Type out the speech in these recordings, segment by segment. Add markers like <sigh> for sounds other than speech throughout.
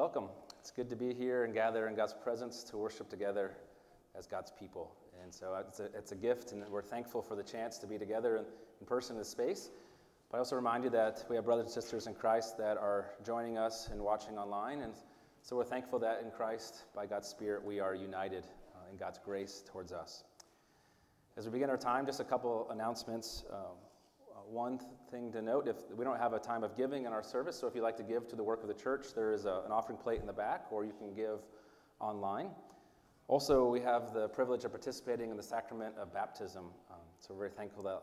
welcome. It's good to be here and gather in God's presence to worship together as God's people. And so it's a, it's a gift, and we're thankful for the chance to be together in, in person in this space. But I also remind you that we have brothers and sisters in Christ that are joining us and watching online. And so we're thankful that in Christ, by God's Spirit, we are united uh, in God's grace towards us. As we begin our time, just a couple announcements. Um, uh, one th- thing to note if we don't have a time of giving in our service, so if you'd like to give to the work of the church, there is a, an offering plate in the back, or you can give online. Also, we have the privilege of participating in the sacrament of baptism. Um, so we're very thankful that,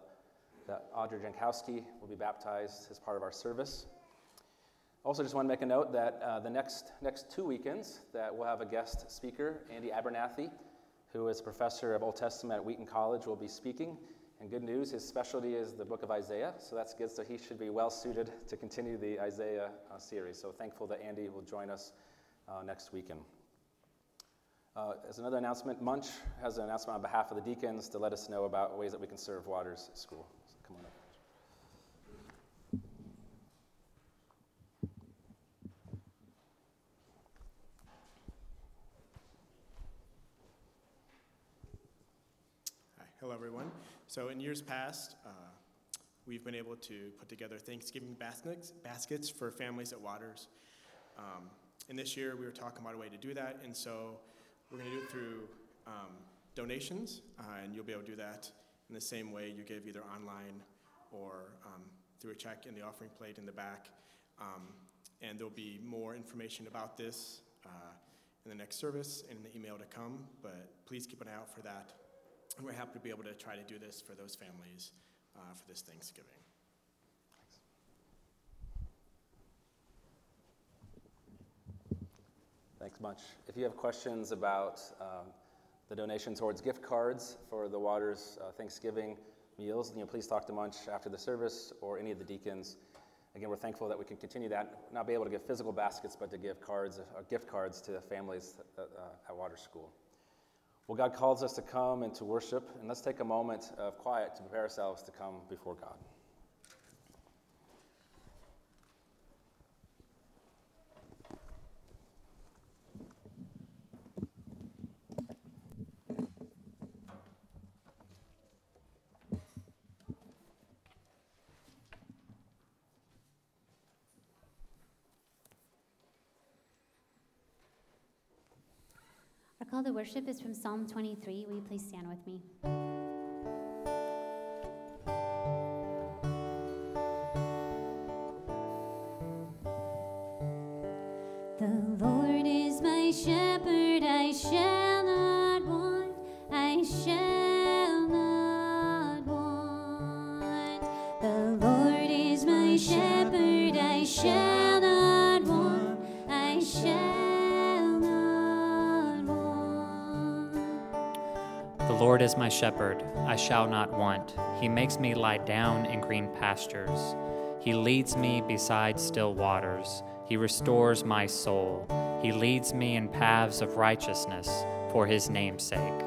that Audrey Jankowski will be baptized as part of our service. Also, just want to make a note that uh, the next, next two weekends that we'll have a guest speaker, Andy Abernethy, who is professor of Old Testament at Wheaton College, will be speaking. And good news, his specialty is the book of Isaiah, so that's good. So he should be well suited to continue the Isaiah uh, series. So thankful that Andy will join us uh, next weekend. Uh, as another announcement, Munch has an announcement on behalf of the deacons to let us know about ways that we can serve Waters School. So come on up. Hi, hello everyone. So in years past, uh, we've been able to put together Thanksgiving baskets, baskets for families at Waters. Um, and this year we were talking about a way to do that, and so we're going to do it through um, donations, uh, and you'll be able to do that in the same way you give either online or um, through a check in the offering plate in the back. Um, and there'll be more information about this uh, in the next service and in the email to come, but please keep an eye out for that. And we're happy to be able to try to do this for those families uh, for this Thanksgiving. Thanks much. If you have questions about um, the donation towards gift cards for the Waters uh, Thanksgiving meals, you know, please talk to Munch after the service or any of the deacons. Again, we're thankful that we can continue that, not be able to give physical baskets, but to give cards, uh, gift cards to the families uh, uh, at School. Well, God calls us to come and to worship, and let's take a moment of quiet to prepare ourselves to come before God. To worship is from Psalm 23. Will you please stand with me? Lord is my shepherd, I shall not want. He makes me lie down in green pastures. He leads me beside still waters. He restores my soul. He leads me in paths of righteousness for his name's sake.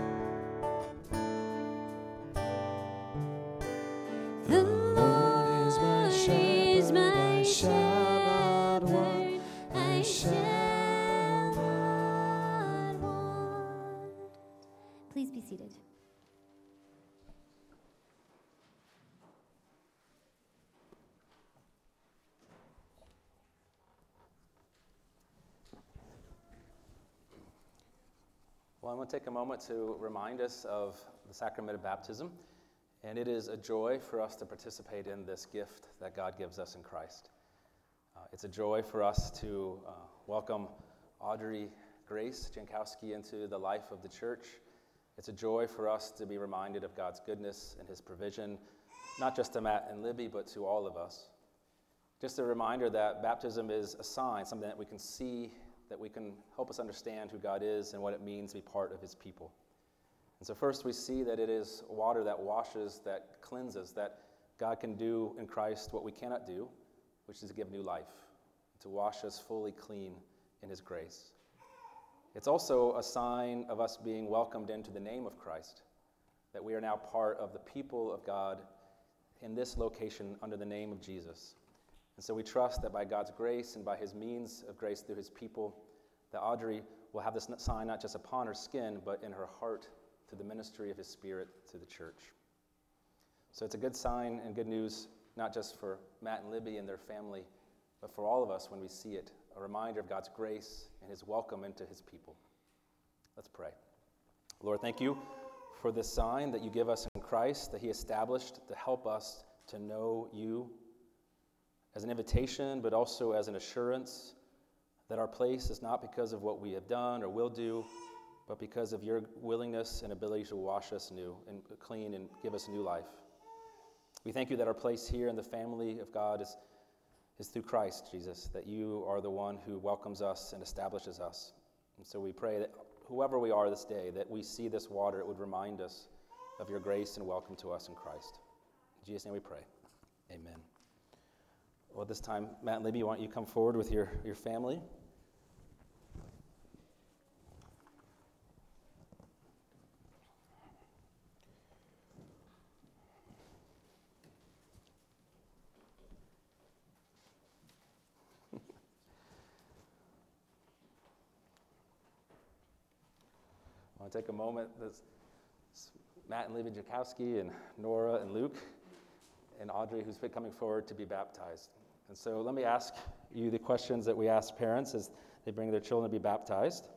Take a moment to remind us of the sacrament of baptism. And it is a joy for us to participate in this gift that God gives us in Christ. Uh, it's a joy for us to uh, welcome Audrey Grace Jankowski into the life of the church. It's a joy for us to be reminded of God's goodness and His provision, not just to Matt and Libby, but to all of us. Just a reminder that baptism is a sign, something that we can see, that we can help us understand who God is and what it means to be part of His people. And so, first, we see that it is water that washes, that cleanses, that God can do in Christ what we cannot do, which is to give new life, to wash us fully clean in His grace. It's also a sign of us being welcomed into the name of Christ, that we are now part of the people of God in this location under the name of Jesus. And so we trust that by God's grace and by His means of grace through His people, that Audrey will have this sign not just upon her skin, but in her heart through the ministry of His Spirit to the church. So it's a good sign and good news, not just for Matt and Libby and their family, but for all of us when we see it, a reminder of God's grace and His welcome into His people. Let's pray. Lord, thank you for this sign that you give us in Christ, that He established to help us to know you as an invitation, but also as an assurance that our place is not because of what we have done or will do, but because of your willingness and ability to wash us new and clean and give us new life. We thank you that our place here in the family of God is, is through Christ, Jesus, that you are the one who welcomes us and establishes us. And so we pray that whoever we are this day, that we see this water, it would remind us of your grace and welcome to us in Christ. In Jesus' name we pray. Amen. Well, this time, Matt and Libby, why don't you come forward with your, your family? I want to take a moment. This, Matt and Libby Jankowski and Nora and Luke and Audrey, who's coming forward to be baptized. And so let me ask you the questions that we ask parents as they bring their children to be baptized.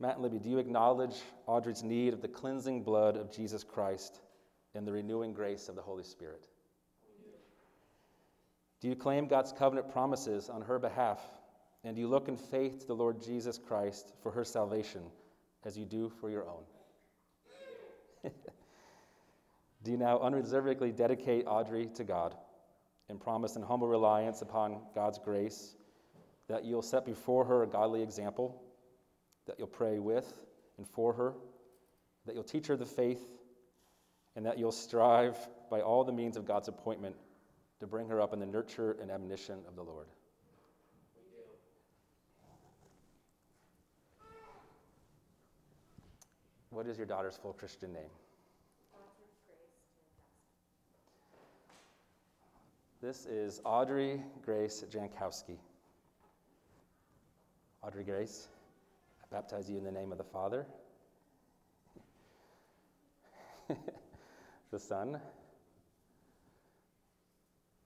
Matt and Libby, do you acknowledge Audrey's need of the cleansing blood of Jesus Christ and the renewing grace of the Holy Spirit? Do you claim God's covenant promises on her behalf? And do you look in faith to the Lord Jesus Christ for her salvation as you do for your own? <laughs> Do you now unreservedly dedicate Audrey to God and promise in humble reliance upon God's grace that you'll set before her a godly example, that you'll pray with and for her, that you'll teach her the faith, and that you'll strive by all the means of God's appointment to bring her up in the nurture and admonition of the Lord? What is your daughter's full Christian name? This is Audrey Grace Jankowski. Audrey Grace, I baptize you in the name of the Father, <laughs> the Son,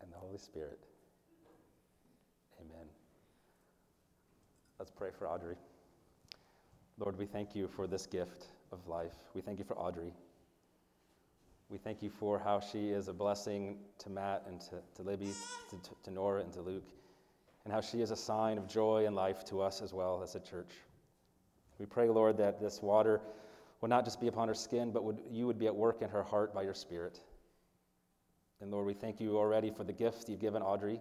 and the Holy Spirit. Amen. Let's pray for Audrey. Lord, we thank you for this gift of life. We thank you for Audrey. We thank you for how she is a blessing to Matt and to, to Libby, to, to Nora and to Luke, and how she is a sign of joy and life to us as well as a church. We pray, Lord, that this water would not just be upon her skin, but would, you would be at work in her heart by your Spirit. And Lord, we thank you already for the gifts you've given Audrey.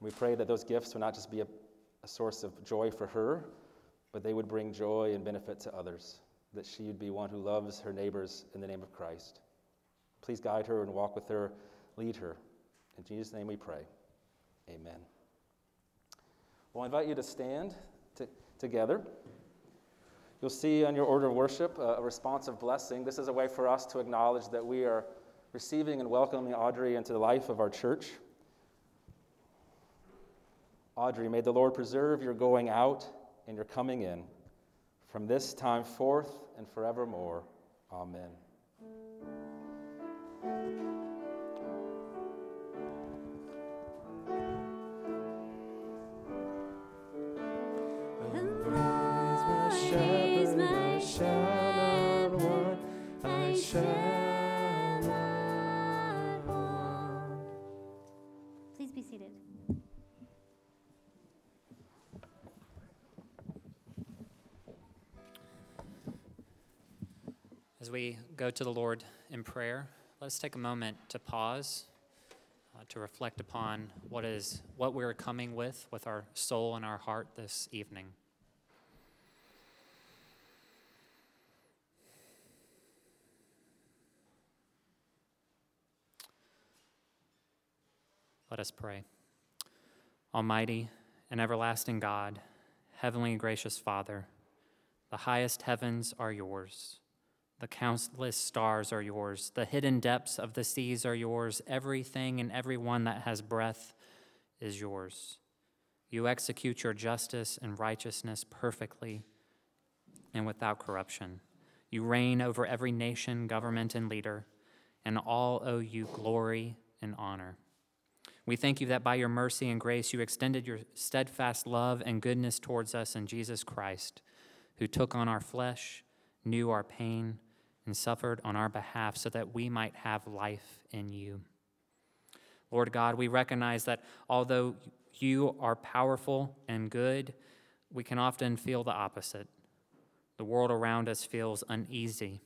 We pray that those gifts would not just be a, a source of joy for her, but they would bring joy and benefit to others that she would be one who loves her neighbors in the name of Christ. Please guide her and walk with her, lead her. In Jesus' name we pray. Amen. Well, I invite you to stand to, together. You'll see on your order of worship uh, a responsive blessing. This is a way for us to acknowledge that we are receiving and welcoming Audrey into the life of our church. Audrey, may the Lord preserve your going out and your coming in from this time forth and forevermore. Amen. As we go to the Lord in prayer, let's take a moment to pause, uh, to reflect upon what is what we're coming with with our soul and our heart this evening. Let us pray. Almighty and everlasting God, heavenly and gracious Father, the highest heavens are yours. The countless stars are yours. The hidden depths of the seas are yours. Everything and everyone that has breath is yours. You execute your justice and righteousness perfectly and without corruption. You reign over every nation, government, and leader, and all owe you glory and honor. We thank you that by your mercy and grace you extended your steadfast love and goodness towards us in Jesus Christ, who took on our flesh, knew our pain, and suffered on our behalf so that we might have life in you. Lord God, we recognize that although you are powerful and good, we can often feel the opposite. The world around us feels uneasy,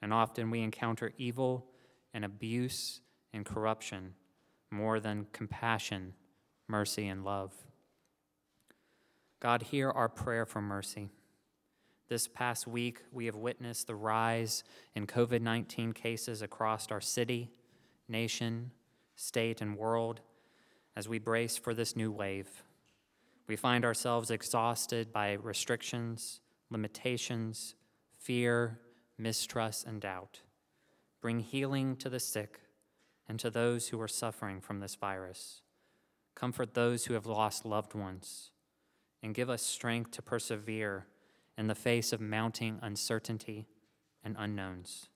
and often we encounter evil and abuse and corruption more than compassion, mercy, and love. God, hear our prayer for mercy. This past week, we have witnessed the rise in COVID 19 cases across our city, nation, state, and world as we brace for this new wave. We find ourselves exhausted by restrictions, limitations, fear, mistrust, and doubt. Bring healing to the sick and to those who are suffering from this virus. Comfort those who have lost loved ones, and give us strength to persevere in the face of mounting uncertainty and unknowns.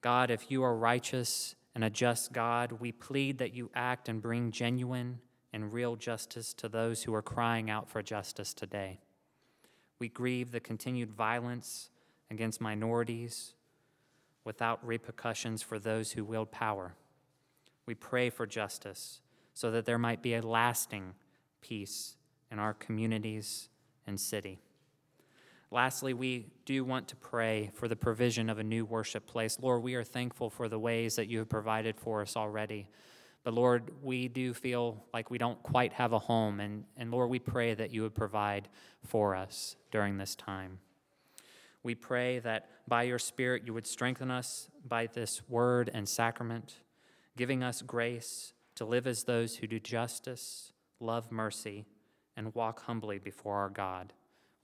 God, if you are righteous and a just God, we plead that you act and bring genuine and real justice to those who are crying out for justice today. We grieve the continued violence against minorities without repercussions for those who wield power. We pray for justice so that there might be a lasting peace in our communities and city. Lastly, we do want to pray for the provision of a new worship place. Lord, we are thankful for the ways that you have provided for us already. But Lord, we do feel like we don't quite have a home. And, and Lord, we pray that you would provide for us during this time. We pray that by your Spirit you would strengthen us by this word and sacrament, giving us grace to live as those who do justice, love mercy, and walk humbly before our God.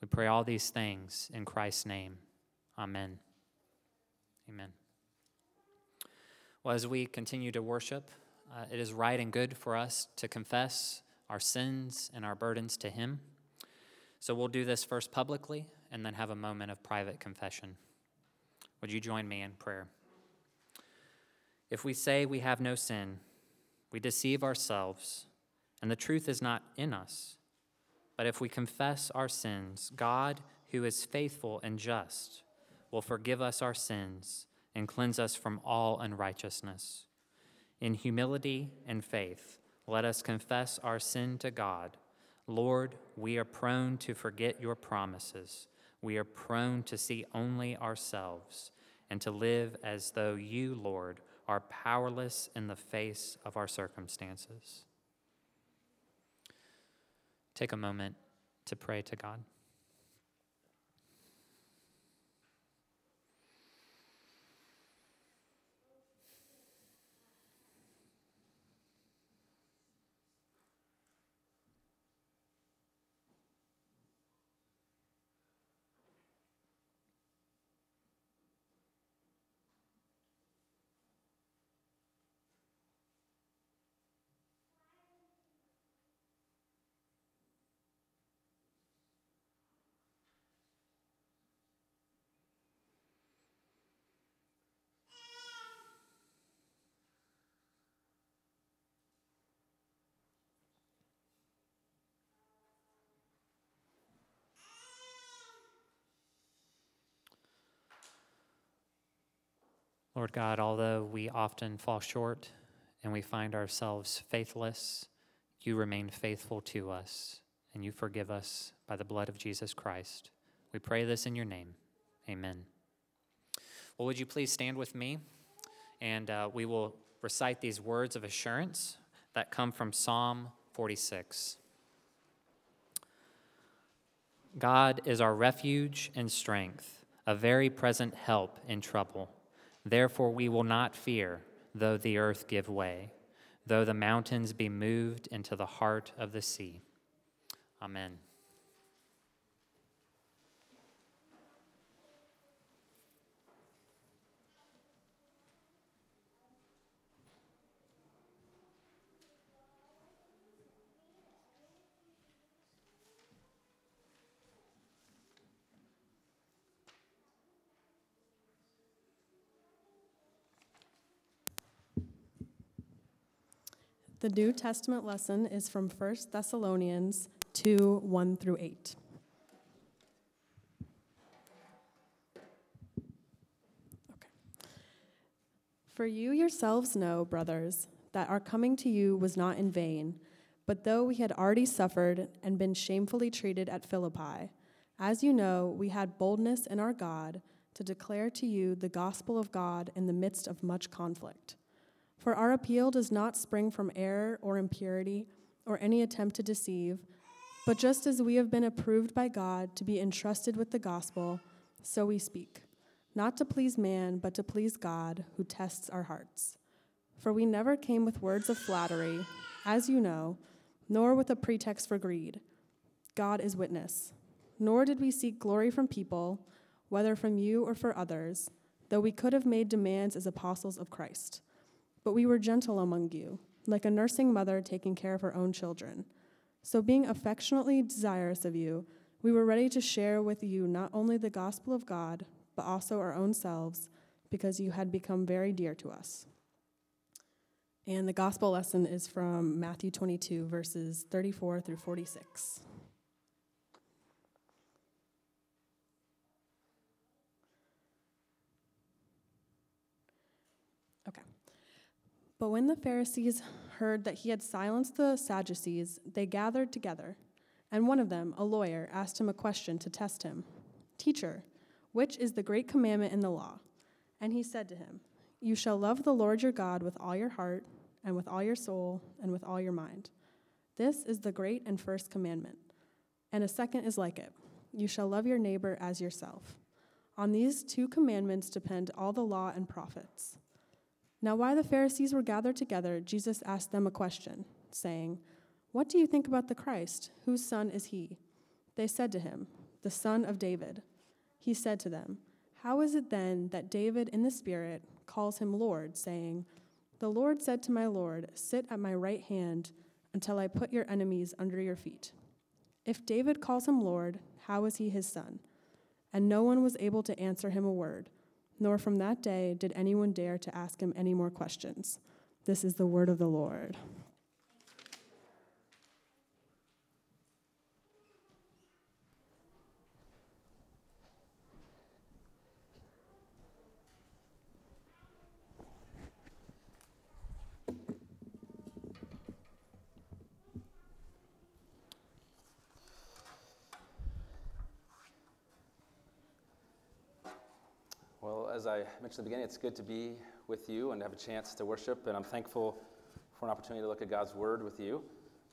We pray all these things in Christ's name. Amen. Amen. Well, as we continue to worship, uh, it is right and good for us to confess our sins and our burdens to Him. So we'll do this first publicly and then have a moment of private confession. Would you join me in prayer? If we say we have no sin, we deceive ourselves, and the truth is not in us. But if we confess our sins, God, who is faithful and just, will forgive us our sins and cleanse us from all unrighteousness. In humility and faith, let us confess our sin to God. Lord, we are prone to forget your promises. We are prone to see only ourselves and to live as though you, Lord, are powerless in the face of our circumstances. Take a moment to pray to God. Lord God, although we often fall short and we find ourselves faithless, you remain faithful to us and you forgive us by the blood of Jesus Christ. We pray this in your name. Amen. Well, would you please stand with me? And uh, we will recite these words of assurance that come from Psalm 46. God is our refuge and strength, a very present help in trouble. Therefore, we will not fear, though the earth give way, though the mountains be moved into the heart of the sea. Amen. The New Testament lesson is from 1 Thessalonians 2 1 through 8. Okay. For you yourselves know, brothers, that our coming to you was not in vain, but though we had already suffered and been shamefully treated at Philippi, as you know, we had boldness in our God to declare to you the gospel of God in the midst of much conflict. For our appeal does not spring from error or impurity or any attempt to deceive, but just as we have been approved by God to be entrusted with the gospel, so we speak, not to please man, but to please God, who tests our hearts. For we never came with words of flattery, as you know, nor with a pretext for greed. God is witness. Nor did we seek glory from people, whether from you or for others, though we could have made demands as apostles of Christ. But we were gentle among you, like a nursing mother taking care of her own children. So, being affectionately desirous of you, we were ready to share with you not only the gospel of God, but also our own selves, because you had become very dear to us. And the gospel lesson is from Matthew 22, verses 34 through 46. Okay. But when the Pharisees heard that he had silenced the Sadducees, they gathered together. And one of them, a lawyer, asked him a question to test him Teacher, which is the great commandment in the law? And he said to him, You shall love the Lord your God with all your heart, and with all your soul, and with all your mind. This is the great and first commandment. And a second is like it You shall love your neighbor as yourself. On these two commandments depend all the law and prophets. Now, while the Pharisees were gathered together, Jesus asked them a question, saying, What do you think about the Christ? Whose son is he? They said to him, The son of David. He said to them, How is it then that David in the Spirit calls him Lord, saying, The Lord said to my Lord, Sit at my right hand until I put your enemies under your feet? If David calls him Lord, how is he his son? And no one was able to answer him a word nor from that day did anyone dare to ask him any more questions. This is the word of the Lord. Well, as I mentioned at the beginning, it's good to be with you and have a chance to worship, and I'm thankful for an opportunity to look at God's Word with you.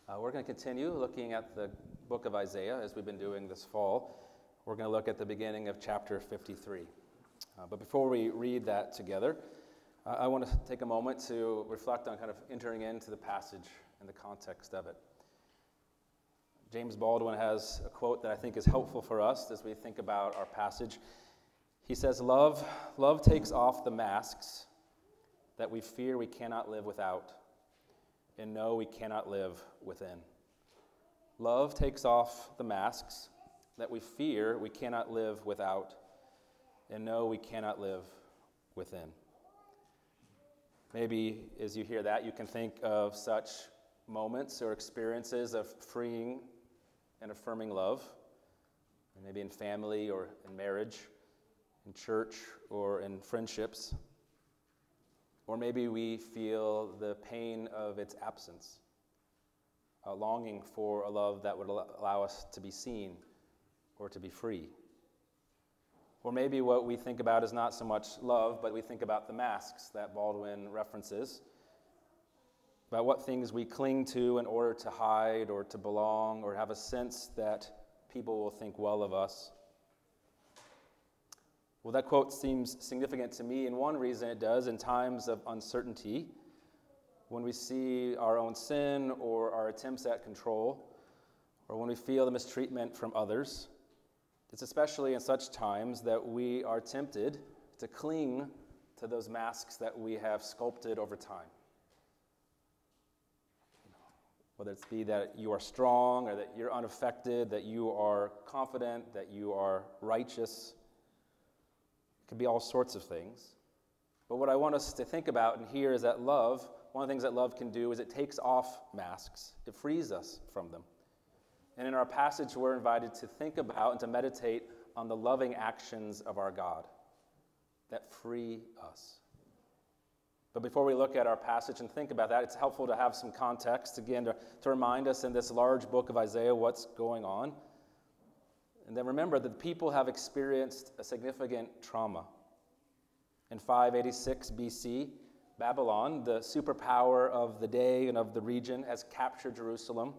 Uh, we're going to continue looking at the book of Isaiah as we've been doing this fall. We're going to look at the beginning of chapter 53. Uh, but before we read that together, I want to take a moment to reflect on kind of entering into the passage and the context of it. James Baldwin has a quote that I think is helpful for us as we think about our passage. He says, Love, love takes off the masks that we fear we cannot live without and know we cannot live within. Love takes off the masks that we fear we cannot live without and know we cannot live within. Maybe as you hear that, you can think of such moments or experiences of freeing and affirming love, maybe in family or in marriage in church or in friendships. Or maybe we feel the pain of its absence, a longing for a love that would allow us to be seen or to be free. Or maybe what we think about is not so much love, but we think about the masks that Baldwin references, about what things we cling to in order to hide or to belong or have a sense that people will think well of us. Well, that quote seems significant to me, and one reason it does in times of uncertainty, when we see our own sin or our attempts at control, or when we feel the mistreatment from others. It's especially in such times that we are tempted to cling to those masks that we have sculpted over time. Whether it's be that you are strong or that you're unaffected, that you are confident, that you are righteous. It could be all sorts of things. But what I want us to think about and hear is that love, one of the things that love can do is it takes off masks, it frees us from them. And in our passage, we're invited to think about and to meditate on the loving actions of our God that free us. But before we look at our passage and think about that, it's helpful to have some context, again, to, to remind us in this large book of Isaiah what's going on. And then remember that the people have experienced a significant trauma. In 586 BC, Babylon, the superpower of the day and of the region, has captured Jerusalem.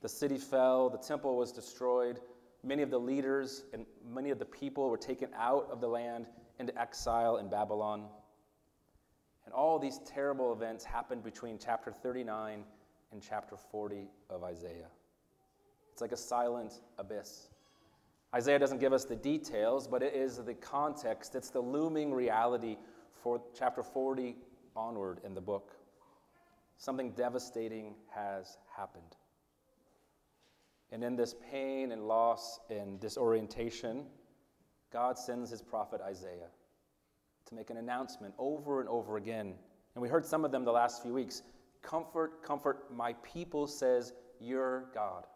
The city fell, the temple was destroyed. Many of the leaders and many of the people were taken out of the land into exile in Babylon. And all these terrible events happened between chapter 39 and chapter 40 of Isaiah. It's like a silent abyss. Isaiah doesn't give us the details, but it is the context, it's the looming reality for chapter 40 onward in the book. Something devastating has happened. And in this pain and loss and disorientation, God sends his prophet Isaiah to make an announcement over and over again. And we heard some of them the last few weeks. Comfort, comfort, my people says, Your God.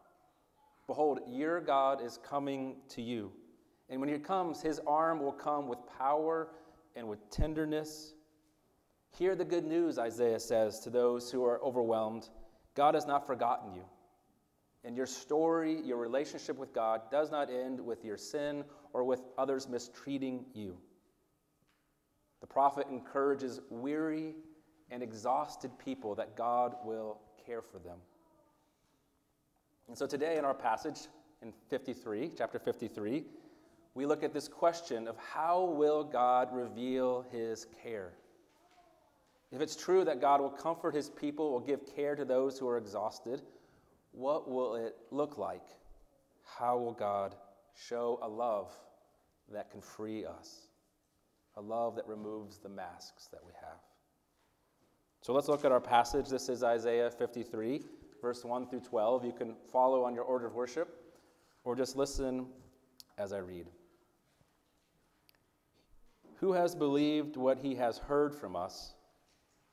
Behold, your God is coming to you. And when he comes, his arm will come with power and with tenderness. Hear the good news, Isaiah says to those who are overwhelmed God has not forgotten you. And your story, your relationship with God, does not end with your sin or with others mistreating you. The prophet encourages weary and exhausted people that God will care for them. And so today in our passage in 53, chapter 53, we look at this question of how will God reveal his care? If it's true that God will comfort his people, will give care to those who are exhausted, what will it look like? How will God show a love that can free us? A love that removes the masks that we have. So let's look at our passage. This is Isaiah 53, verse 1 through 12. You can follow on your order of worship or just listen as I read. Who has believed what he has heard from us,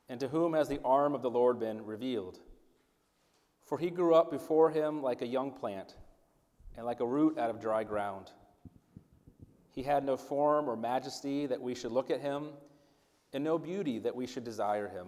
and to whom has the arm of the Lord been revealed? For he grew up before him like a young plant, and like a root out of dry ground. He had no form or majesty that we should look at him, and no beauty that we should desire him.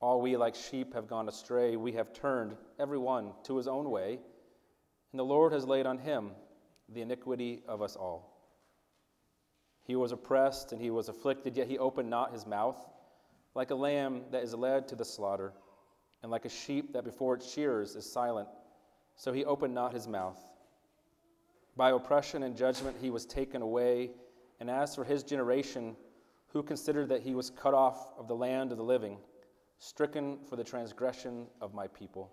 All we like sheep have gone astray, we have turned, every one, to his own way, and the Lord has laid on him the iniquity of us all. He was oppressed and he was afflicted, yet he opened not his mouth, like a lamb that is led to the slaughter, and like a sheep that before its shearers is silent, so he opened not his mouth. By oppression and judgment he was taken away, and as for his generation, who considered that he was cut off of the land of the living, stricken for the transgression of my people.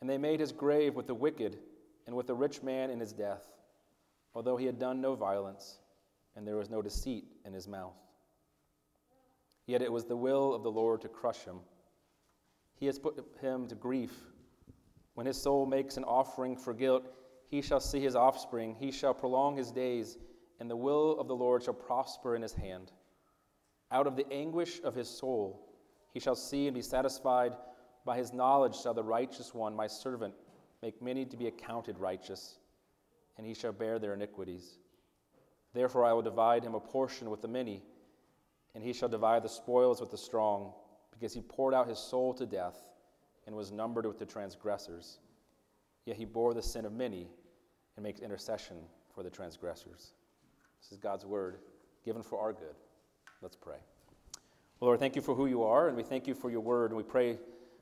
And they made his grave with the wicked and with the rich man in his death, although he had done no violence, and there was no deceit in his mouth. Yet it was the will of the Lord to crush him. He has put him to grief. When his soul makes an offering for guilt, he shall see his offspring, he shall prolong his days, and the will of the Lord shall prosper in his hand. Out of the anguish of his soul he shall see and be satisfied. By his knowledge shall the righteous one, my servant, make many to be accounted righteous, and he shall bear their iniquities. Therefore I will divide him a portion with the many, and he shall divide the spoils with the strong, because he poured out his soul to death and was numbered with the transgressors. Yet he bore the sin of many and makes intercession for the transgressors. This is God's word given for our good. Let's pray. Lord, thank you for who you are, and we thank you for your word. And we pray,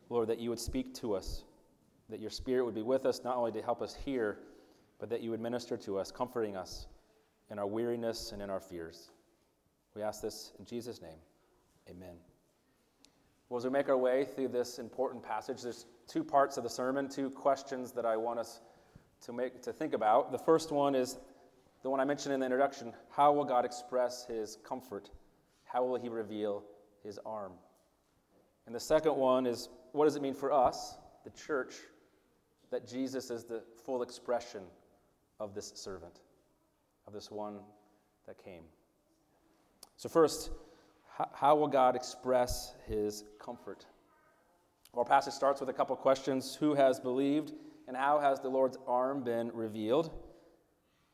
Lord, that you would speak to us, that your spirit would be with us, not only to help us hear, but that you would minister to us, comforting us in our weariness and in our fears. We ask this in Jesus' name. Amen. Well, as we make our way through this important passage, there's two parts of the sermon, two questions that I want us to make to think about. The first one is the one I mentioned in the introduction how will God express his comfort? How will he reveal his arm? And the second one is what does it mean for us, the church, that Jesus is the full expression of this servant, of this one that came? So, first, how will God express his comfort? Our passage starts with a couple questions Who has believed, and how has the Lord's arm been revealed?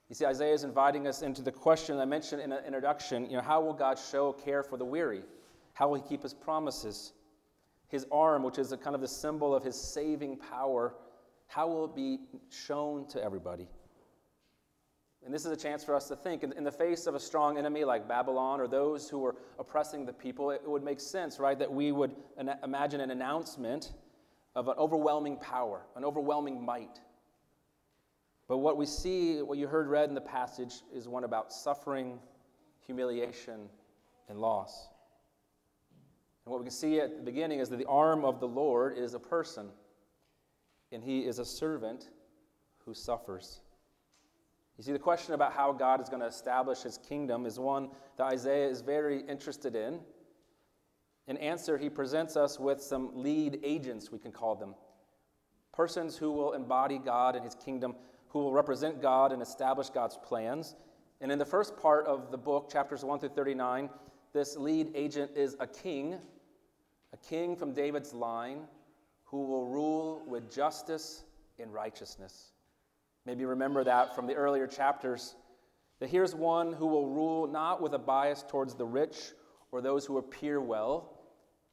You see, Isaiah is inviting us into the question I mentioned in the introduction you know, how will God show care for the weary? How will he keep his promises? His arm, which is a kind of the symbol of his saving power, how will it be shown to everybody? And this is a chance for us to think. In, the face of a strong enemy like Babylon or those who were oppressing the people, it would make sense, right, that we would imagine an announcement of an overwhelming power, an overwhelming might. But what we see, what you heard read in the passage, is one about suffering, humiliation, and loss. And what we can see at the beginning is that the arm of the Lord is a person, and he is a servant who suffers. You see, the question about how God is going to establish his kingdom is one that Isaiah is very interested in. In answer, he presents us with some lead agents, we can call them persons who will embody God and his kingdom, who will represent God and establish God's plans. And in the first part of the book, chapters 1 through 39, this lead agent is a king, a king from David's line, who will rule with justice and righteousness. Maybe remember that from the earlier chapters. That here's one who will rule not with a bias towards the rich or those who appear well,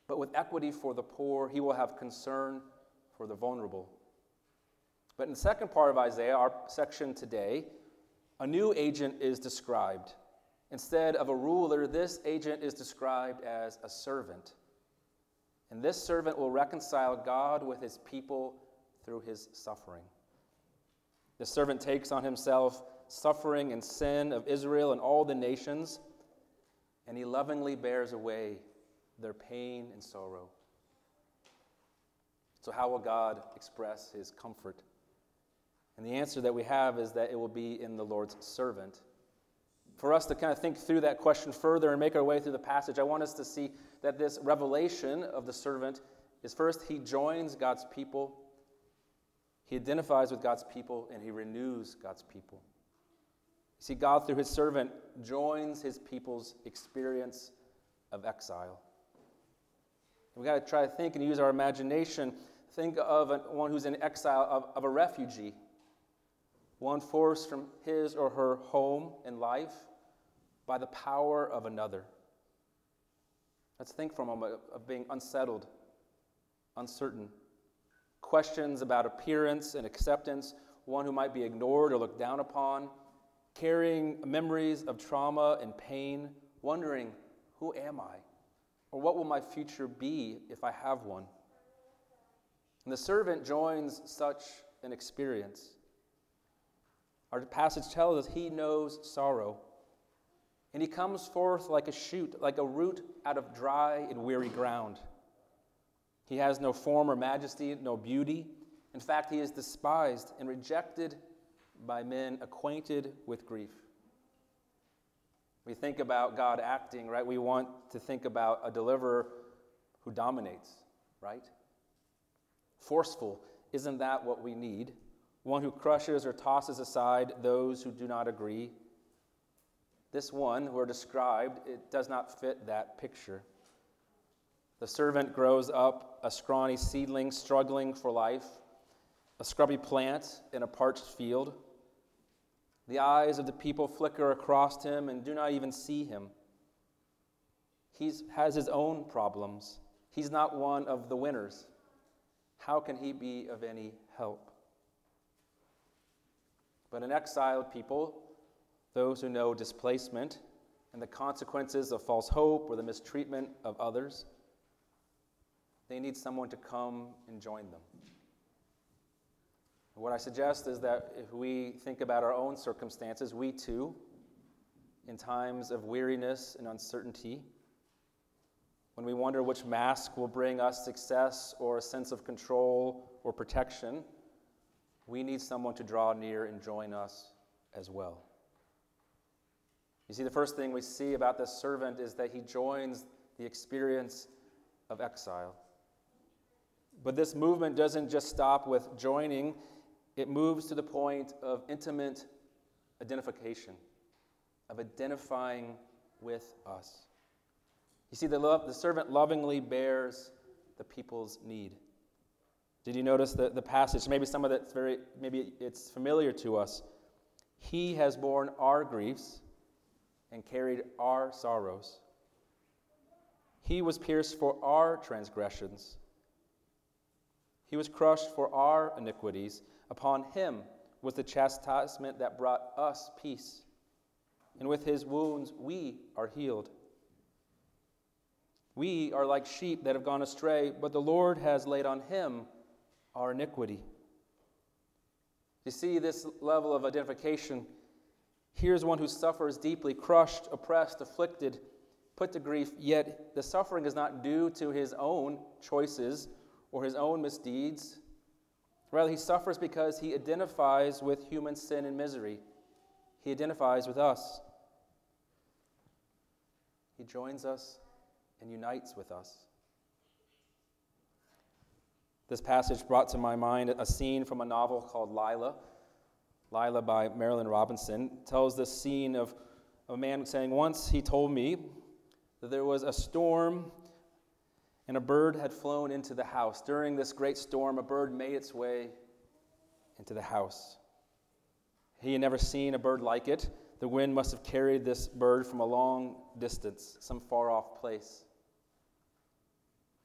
but with equity for the poor. He will have concern for the vulnerable. But in the second part of Isaiah, our section today, a new agent is described. Instead of a ruler, this agent is described as a servant. And this servant will reconcile God with his people through his suffering. The servant takes on himself suffering and sin of Israel and all the nations, and he lovingly bears away their pain and sorrow. So, how will God express his comfort? And the answer that we have is that it will be in the Lord's servant. For us to kind of think through that question further and make our way through the passage, I want us to see that this revelation of the servant is first, he joins God's people he identifies with God's people and he renews God's people. You see, God, through his servant, joins his people's experience of exile. We've got to try to think and use our imagination. Think of one who's in exile, of, of a refugee, one forced from his or her home and life by the power of another. Let's think for a moment of being unsettled, uncertain, questions about appearance and acceptance, one who might be ignored or looked down upon, carrying memories of trauma and pain, wondering, who am I? Or what will my future be if I have one? And the servant joins such an experience. Our passage tells us he knows sorrow. And he comes forth like a shoot, like a root out of dry and weary ground. He has no form or majesty, no beauty. In fact, he is despised and rejected by men acquainted with grief. We think about God acting, right? We want to think about a deliverer who dominates, right? Forceful. Isn't that what we need? one who crushes or tosses aside those who do not agree. This one, who are described, it does not fit that picture. The servant grows up a scrawny seedling struggling for life, a scrubby plant in a parched field. The eyes of the people flicker across him and do not even see him. He has his own problems. He's not one of the winners. How can he be of any help? But an exiled people, those who know displacement and the consequences of false hope or the mistreatment of others, they need someone to come and join them. What I suggest is that if we think about our own circumstances, we too, in times of weariness and uncertainty, when we wonder which mask will bring us success or a sense of control or protection, we need someone to draw near and join us as well. You see, the first thing we see about this servant is that he joins the experience of exile. But this movement doesn't just stop with joining, it moves to the point of intimate identification, of identifying with us. You see, the, the servant lovingly bears the people's need. Did you notice the, the passage? Maybe some of that's very, maybe it's familiar to us. He has borne our griefs and carried our sorrows. He was pierced for our transgressions. He was crushed for our iniquities. Upon him was the chastisement that brought us peace. And with his wounds we are healed. We are like sheep that have gone astray, but the Lord has laid on him our iniquity. You see this level of identification. Here's one who suffers deeply, crushed, oppressed, afflicted, put to grief, yet the suffering is not due to his own choices or his own misdeeds. Rather, he suffers because he identifies with human sin and misery. He identifies with us. He joins us and unites with us. This passage brought to my mind a scene from a novel called Lila. Lila by Marilynne Robinson tells this scene of a man saying, Once he told me that there was a storm and a bird had flown into the house. During this great storm, a bird made its way into the house. He had never seen a bird like it. The wind must have carried this bird from a long distance, some far off place.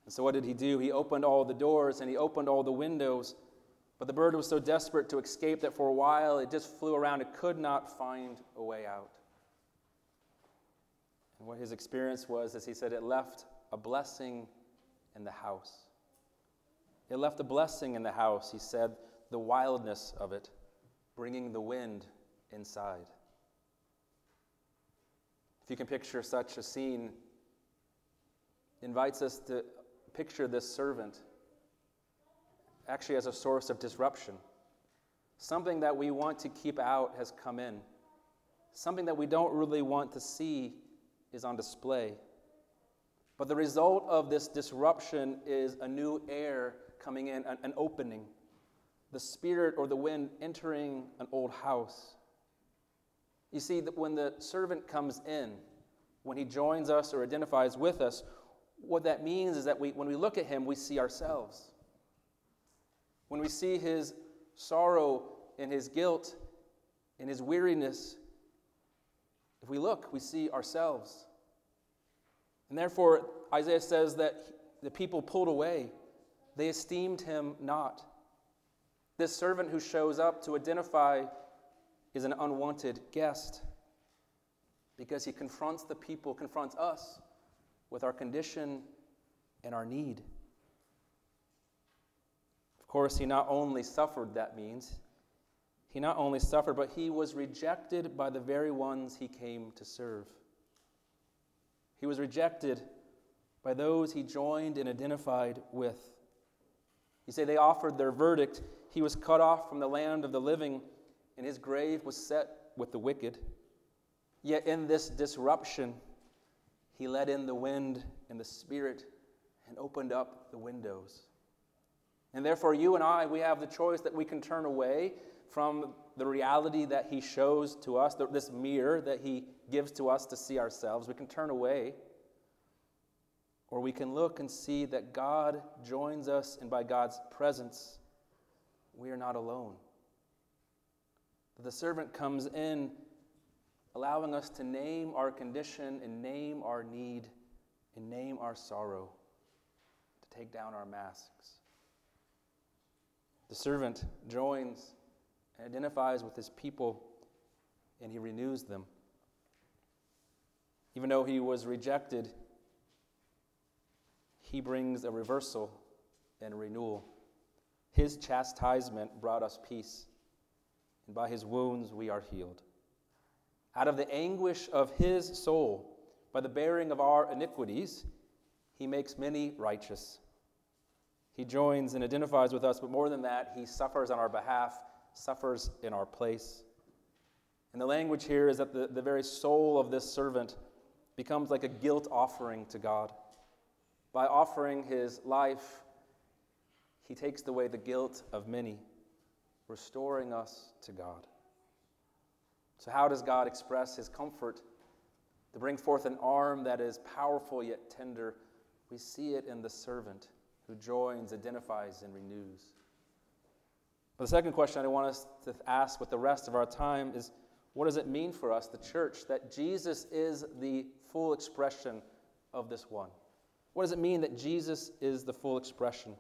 And so, what did he do? He opened all the doors and he opened all the windows. But the bird was so desperate to escape that for a while it just flew around. It could not find a way out. And what his experience was, as he said, it left a blessing in the house. It left a blessing in the house, he said, the wildness of it, bringing the wind inside. If you can picture such a scene, invites us to picture this servant actually as a source of disruption. Something that we want to keep out has come in. Something that we don't really want to see is on display. But the result of this disruption is a new air coming in, an, an opening, the spirit or the wind entering an old house. You see, that when the servant comes in, when he joins us or identifies with us, what that means is that we, when we look at him, we see ourselves. When we see his sorrow and his guilt and his weariness, if we look, we see ourselves. And therefore, Isaiah says that the people pulled away, they esteemed him not. This servant who shows up to identify is an unwanted guest because he confronts the people, confronts us with our condition and our need. Of course, he not only suffered, that means, he not only suffered, but he was rejected by the very ones he came to serve. He was rejected by those he joined and identified with. You say they offered their verdict. He was cut off from the land of the living, and his grave was set with the wicked. Yet in this disruption, he let in the wind and the spirit and opened up the windows. And therefore, you and I, we have the choice that we can turn away from the reality that He shows to us, this mirror that He gives to us to see ourselves. We can turn away, or we can look and see that God joins us, and by God's presence, we are not alone. The servant comes in, allowing us to name our condition and name our need and name our sorrow, to take down our masks. The servant joins and identifies with his people, and he renews them. Even though he was rejected, he brings a reversal and renewal. His chastisement brought us peace, and by his wounds we are healed. Out of the anguish of his soul, by the bearing of our iniquities, he makes many righteous. He joins and identifies with us, but more than that, he suffers on our behalf, suffers in our place. And the language here is that the, the very soul of this servant becomes like a guilt offering to God. By offering his life, he takes away the guilt of many, restoring us to God. So, how does God express his comfort? To bring forth an arm that is powerful yet tender, we see it in the servant who joins, identifies, and renews. But the second question I want us to ask with the rest of our time is what does it mean for us, the church, that Jesus is the full expression of this one? What does it mean that Jesus is the full expression?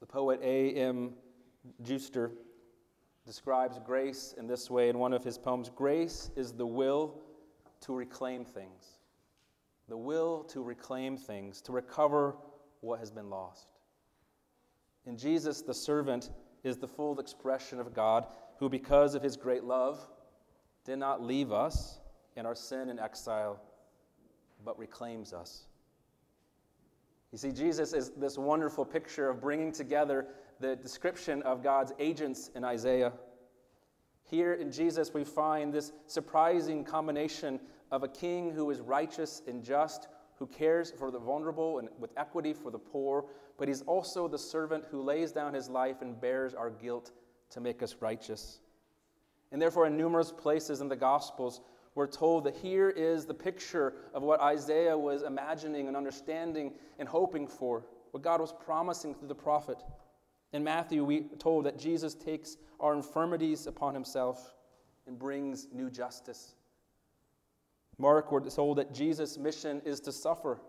The poet A.M. Juster describes grace in this way in one of his poems Grace is the will to reclaim things the will to reclaim things, to recover what has been lost. In Jesus, the servant is the full expression of God who, because of his great love, did not leave us in our sin and exile, but reclaims us. You see, Jesus is this wonderful picture of bringing together the description of God's agents in Isaiah. Here in Jesus, we find this surprising combination of a king who is righteous and just, who cares for the vulnerable and with equity for the poor, but he's also the servant who lays down his life and bears our guilt to make us righteous. And therefore, in numerous places in the Gospels, we're told that here is the picture of what Isaiah was imagining and understanding and hoping for, what God was promising through the prophet. In Matthew, we are told that Jesus takes our infirmities upon himself and brings new justice. Mark, we're told that Jesus' mission is to suffer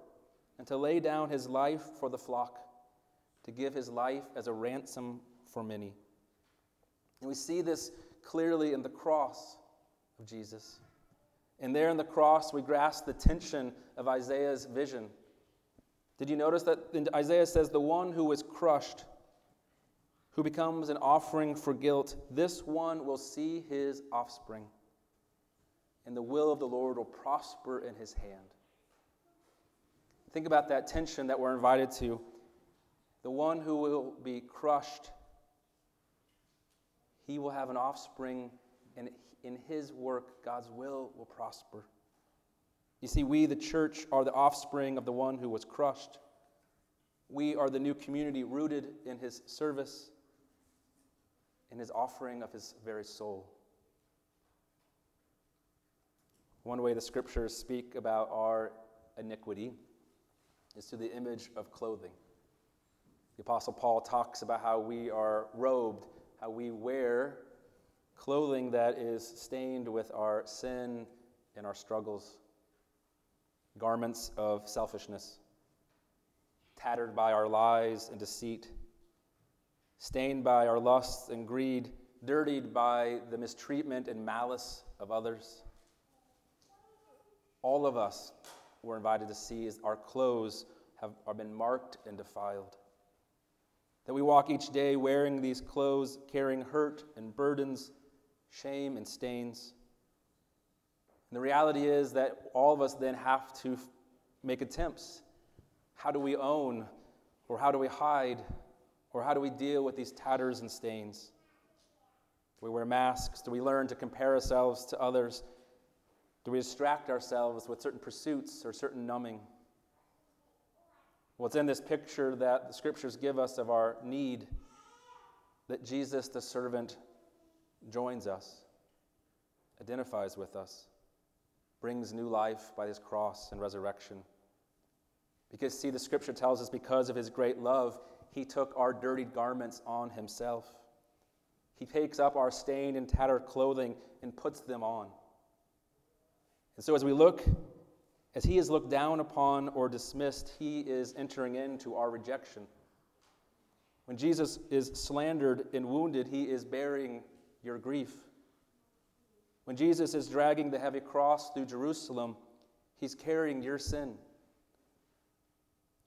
and to lay down his life for the flock, to give his life as a ransom for many. And we see this clearly in the cross of Jesus. And there in the cross, we grasp the tension of Isaiah's vision. Did you notice that Isaiah says, The one who is crushed, who becomes an offering for guilt, this one will see his offspring and the will of the Lord will prosper in his hand. Think about that tension that we're invited to. The one who will be crushed, he will have an offspring, and in his work, God's will will prosper. You see, we, the church, are the offspring of the one who was crushed. We are the new community rooted in his service, in his offering of his very soul. One way the scriptures speak about our iniquity is through the image of clothing. The Apostle Paul talks about how we are robed, how we wear clothing that is stained with our sin and our struggles, garments of selfishness, tattered by our lies and deceit, stained by our lusts and greed, dirtied by the mistreatment and malice of others all of us were invited to see as our clothes have, are been marked and defiled. That we walk each day wearing these clothes, carrying hurt and burdens, shame and stains. And the reality is that all of us then have to make attempts. How do we own, or how do we hide, or how do we deal with these tatters and stains? Do we wear masks? Do we learn to compare ourselves to others? Do we distract ourselves with certain pursuits or certain numbing? Well, in this picture that the scriptures give us of our need that Jesus, the servant, joins us, identifies with us, brings new life by his cross and resurrection. Because, see, the scripture tells us because of his great love, he took our dirtied garments on himself. He takes up our stained and tattered clothing and puts them on. And so, as we look, as he is looked down upon or dismissed, he is entering into our rejection. When Jesus is slandered and wounded, he is bearing your grief. When Jesus is dragging the heavy cross through Jerusalem, he's carrying your sin.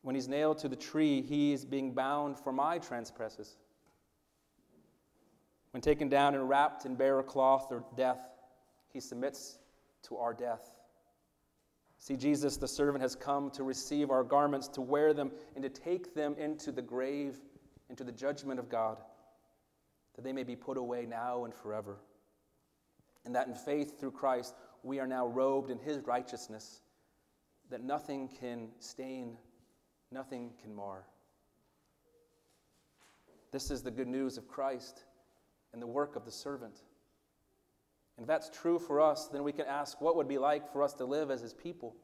When he's nailed to the tree, he's being bound for my transgressions. When taken down and wrapped in bare cloth or death, he submits to our death. See, Jesus, the servant, has come to receive our garments, to wear them, and to take them into the grave, into the judgment of God, that they may be put away now and forever. And that in faith through Christ, we are now robed in his righteousness, that nothing can stain, nothing can mar. This is the good news of Christ and the work of the servant. And if that's true for us, then we can ask what would be like for us to live as his people.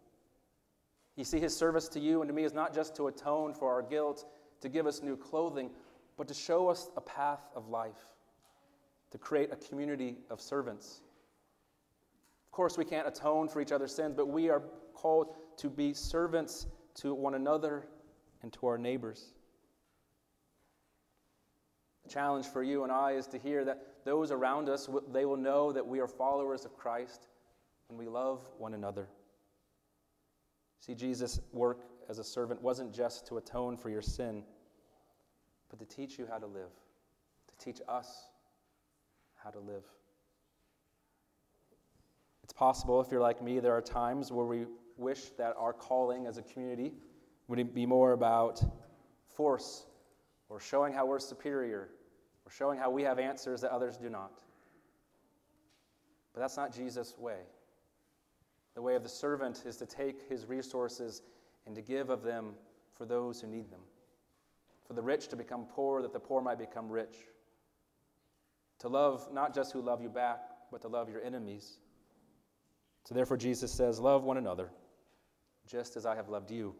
You see, his service to you and to me is not just to atone for our guilt, to give us new clothing, but to show us a path of life, to create a community of servants. Of course, we can't atone for each other's sins, but we are called to be servants to one another and to our neighbors. The challenge for you and I is to hear that those around us, they will know that we are followers of Christ when we love one another. See, Jesus' work as a servant wasn't just to atone for your sin, but to teach you how to live, to teach us how to live. It's possible, if you're like me, there are times where we wish that our calling as a community would be more about force or showing how we're superior showing how we have answers that others do not. But that's not Jesus' way. The way of the servant is to take his resources and to give of them for those who need them. For the rich to become poor, that the poor might become rich. To love not just who love you back, but to love your enemies. So therefore, Jesus says, Love one another, just as I have loved you.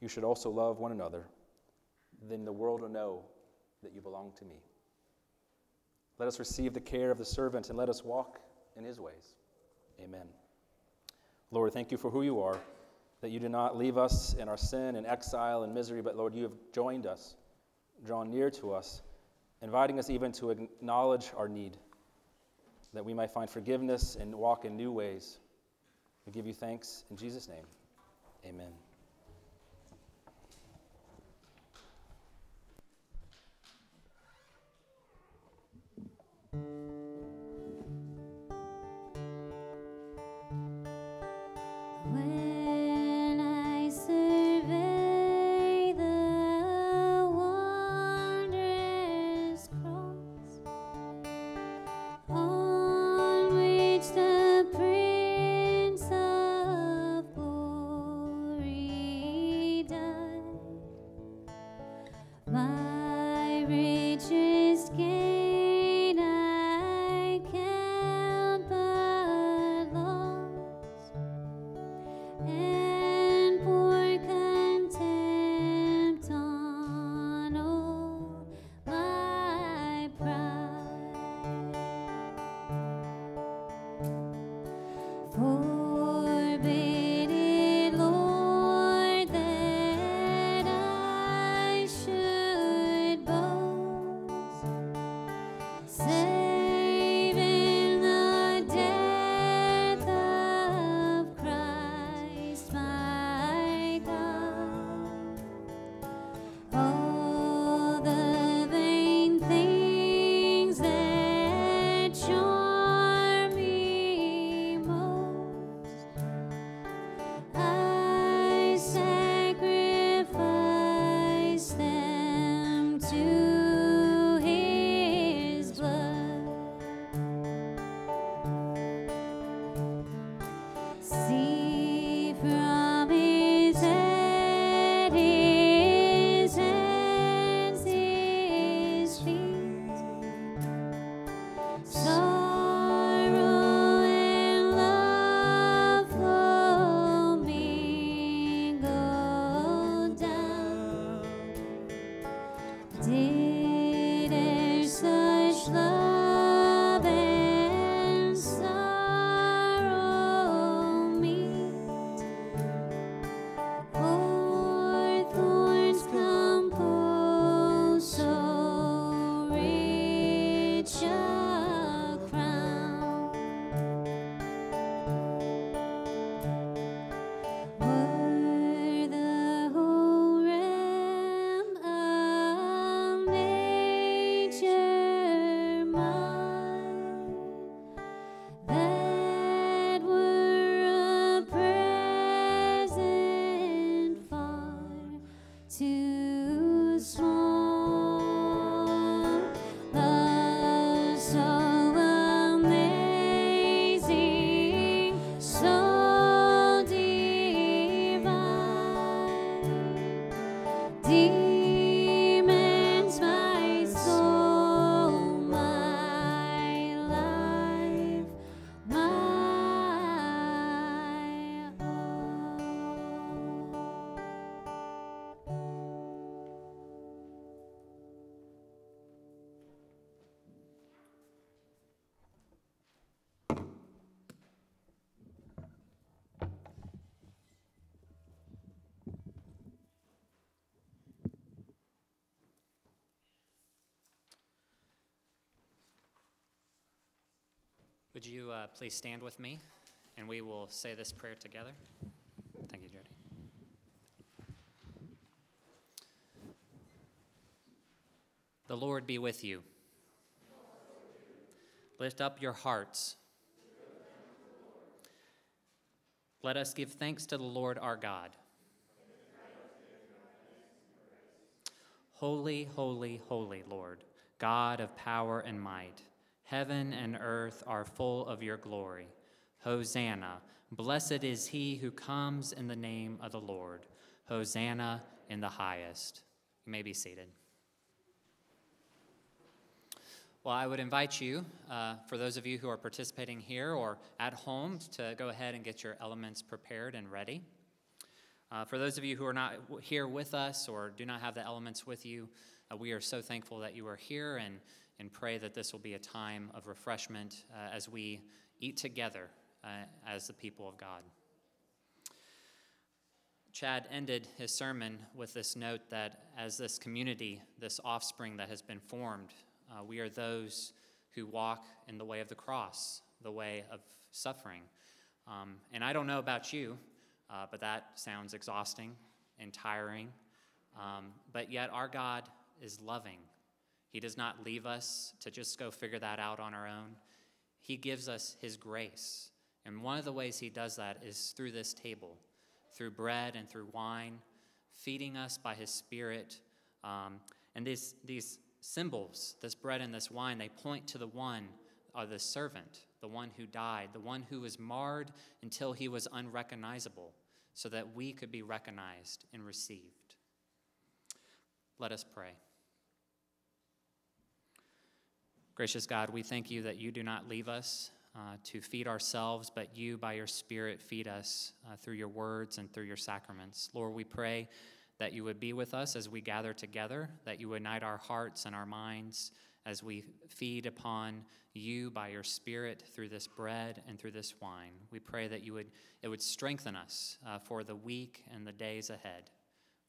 You should also love one another. Then the world will know that you belong to me. Let us receive the care of the servant and let us walk in his ways. Amen. Lord, thank you for who you are, that you do not leave us in our sin and exile and misery, but Lord, you have joined us, drawn near to us, inviting us even to acknowledge our need, that we might find forgiveness and walk in new ways. We give you thanks in Jesus' name. Amen. Would you uh, please stand with me and we will say this prayer together? Thank you, Jody. The Lord be with you. Lift up your hearts. Let us give thanks to the Lord our God. Holy, holy, holy Lord, God of power and might, heaven and earth are full of your glory. Hosanna, blessed is he who comes in the name of the Lord. Hosanna in the highest. You may be seated. Well, I would invite you, uh, for those of you who are participating here or at home, to go ahead and get your elements prepared and ready. Uh, for those of you who are not here with us or do not have the elements with you, uh, we are so thankful that you are here and, and pray that this will be a time of refreshment uh, as we eat together uh, as the people of God. Chad ended his sermon with this note that as this community, this offspring that has been formed, uh, we are those who walk in the way of the cross, the way of suffering. Um, and I don't know about you, uh, but that sounds exhausting and tiring. Um, but yet, our God is loving. He does not leave us to just go figure that out on our own. He gives us His grace. And one of the ways He does that is through this table, through bread and through wine, feeding us by His Spirit. Um, and these, these symbols, this bread and this wine, they point to the one, or the servant, the one who died, the one who was marred until he was unrecognizable, so that we could be recognized and received. Let us pray. Gracious God, we thank you that you do not leave us uh, to feed ourselves, but you, by your Spirit, feed us uh, through your words and through your sacraments. Lord, we pray that you would be with us as we gather together, that you would unite our hearts and our minds as we feed upon you by your Spirit through this bread and through this wine. We pray that you would, it would strengthen us uh, for the week and the days ahead.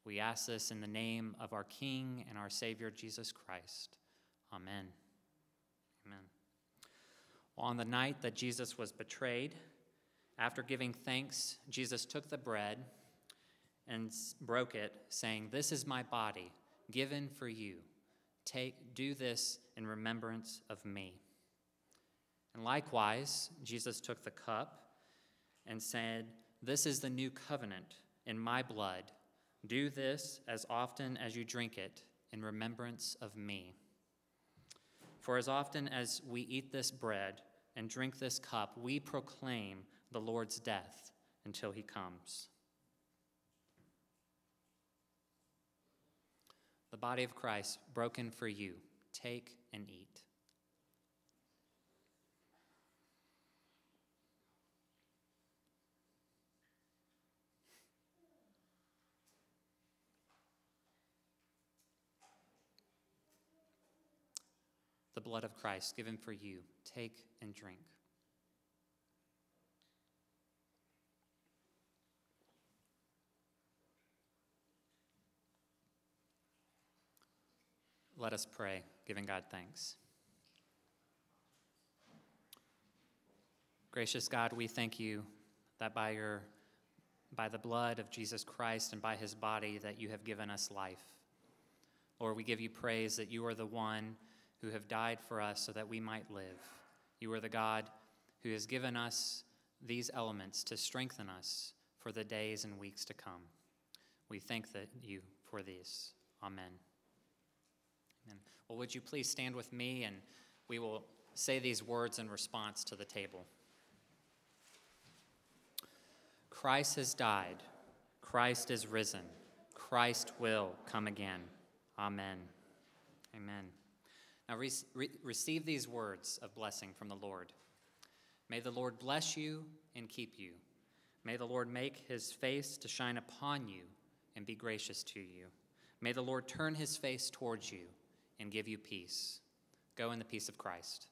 We ask this in the name of our King and our Savior, Jesus Christ. Amen. On the night that Jesus was betrayed, after giving thanks, Jesus took the bread and broke it, saying, This is my body, given for you. Take, do this in remembrance of me. And likewise, Jesus took the cup and said, This is the new covenant in my blood. Do this as often as you drink it in remembrance of me. For as often as we eat this bread and drink this cup, we proclaim the Lord's death until he comes. The body of Christ broken for you. Take and eat. The blood of Christ given for you. Take and drink. Let us pray, giving God thanks. Gracious God, we thank you that by your by the blood of Jesus Christ and by his body that you have given us life. Lord, we give you praise that you are the one who have died for us so that we might live. You are the God who has given us these elements to strengthen us for the days and weeks to come. We thank that you for these. Amen. Amen. Well, would you please stand with me and we will say these words in response to the table. Christ has died. Christ is risen. Christ will come again. Amen. Amen. Now re- re- receive these words of blessing from the Lord. May the Lord bless you and keep you. May the Lord make his face to shine upon you and be gracious to you. May the Lord turn his face towards you and give you peace. Go in the peace of Christ.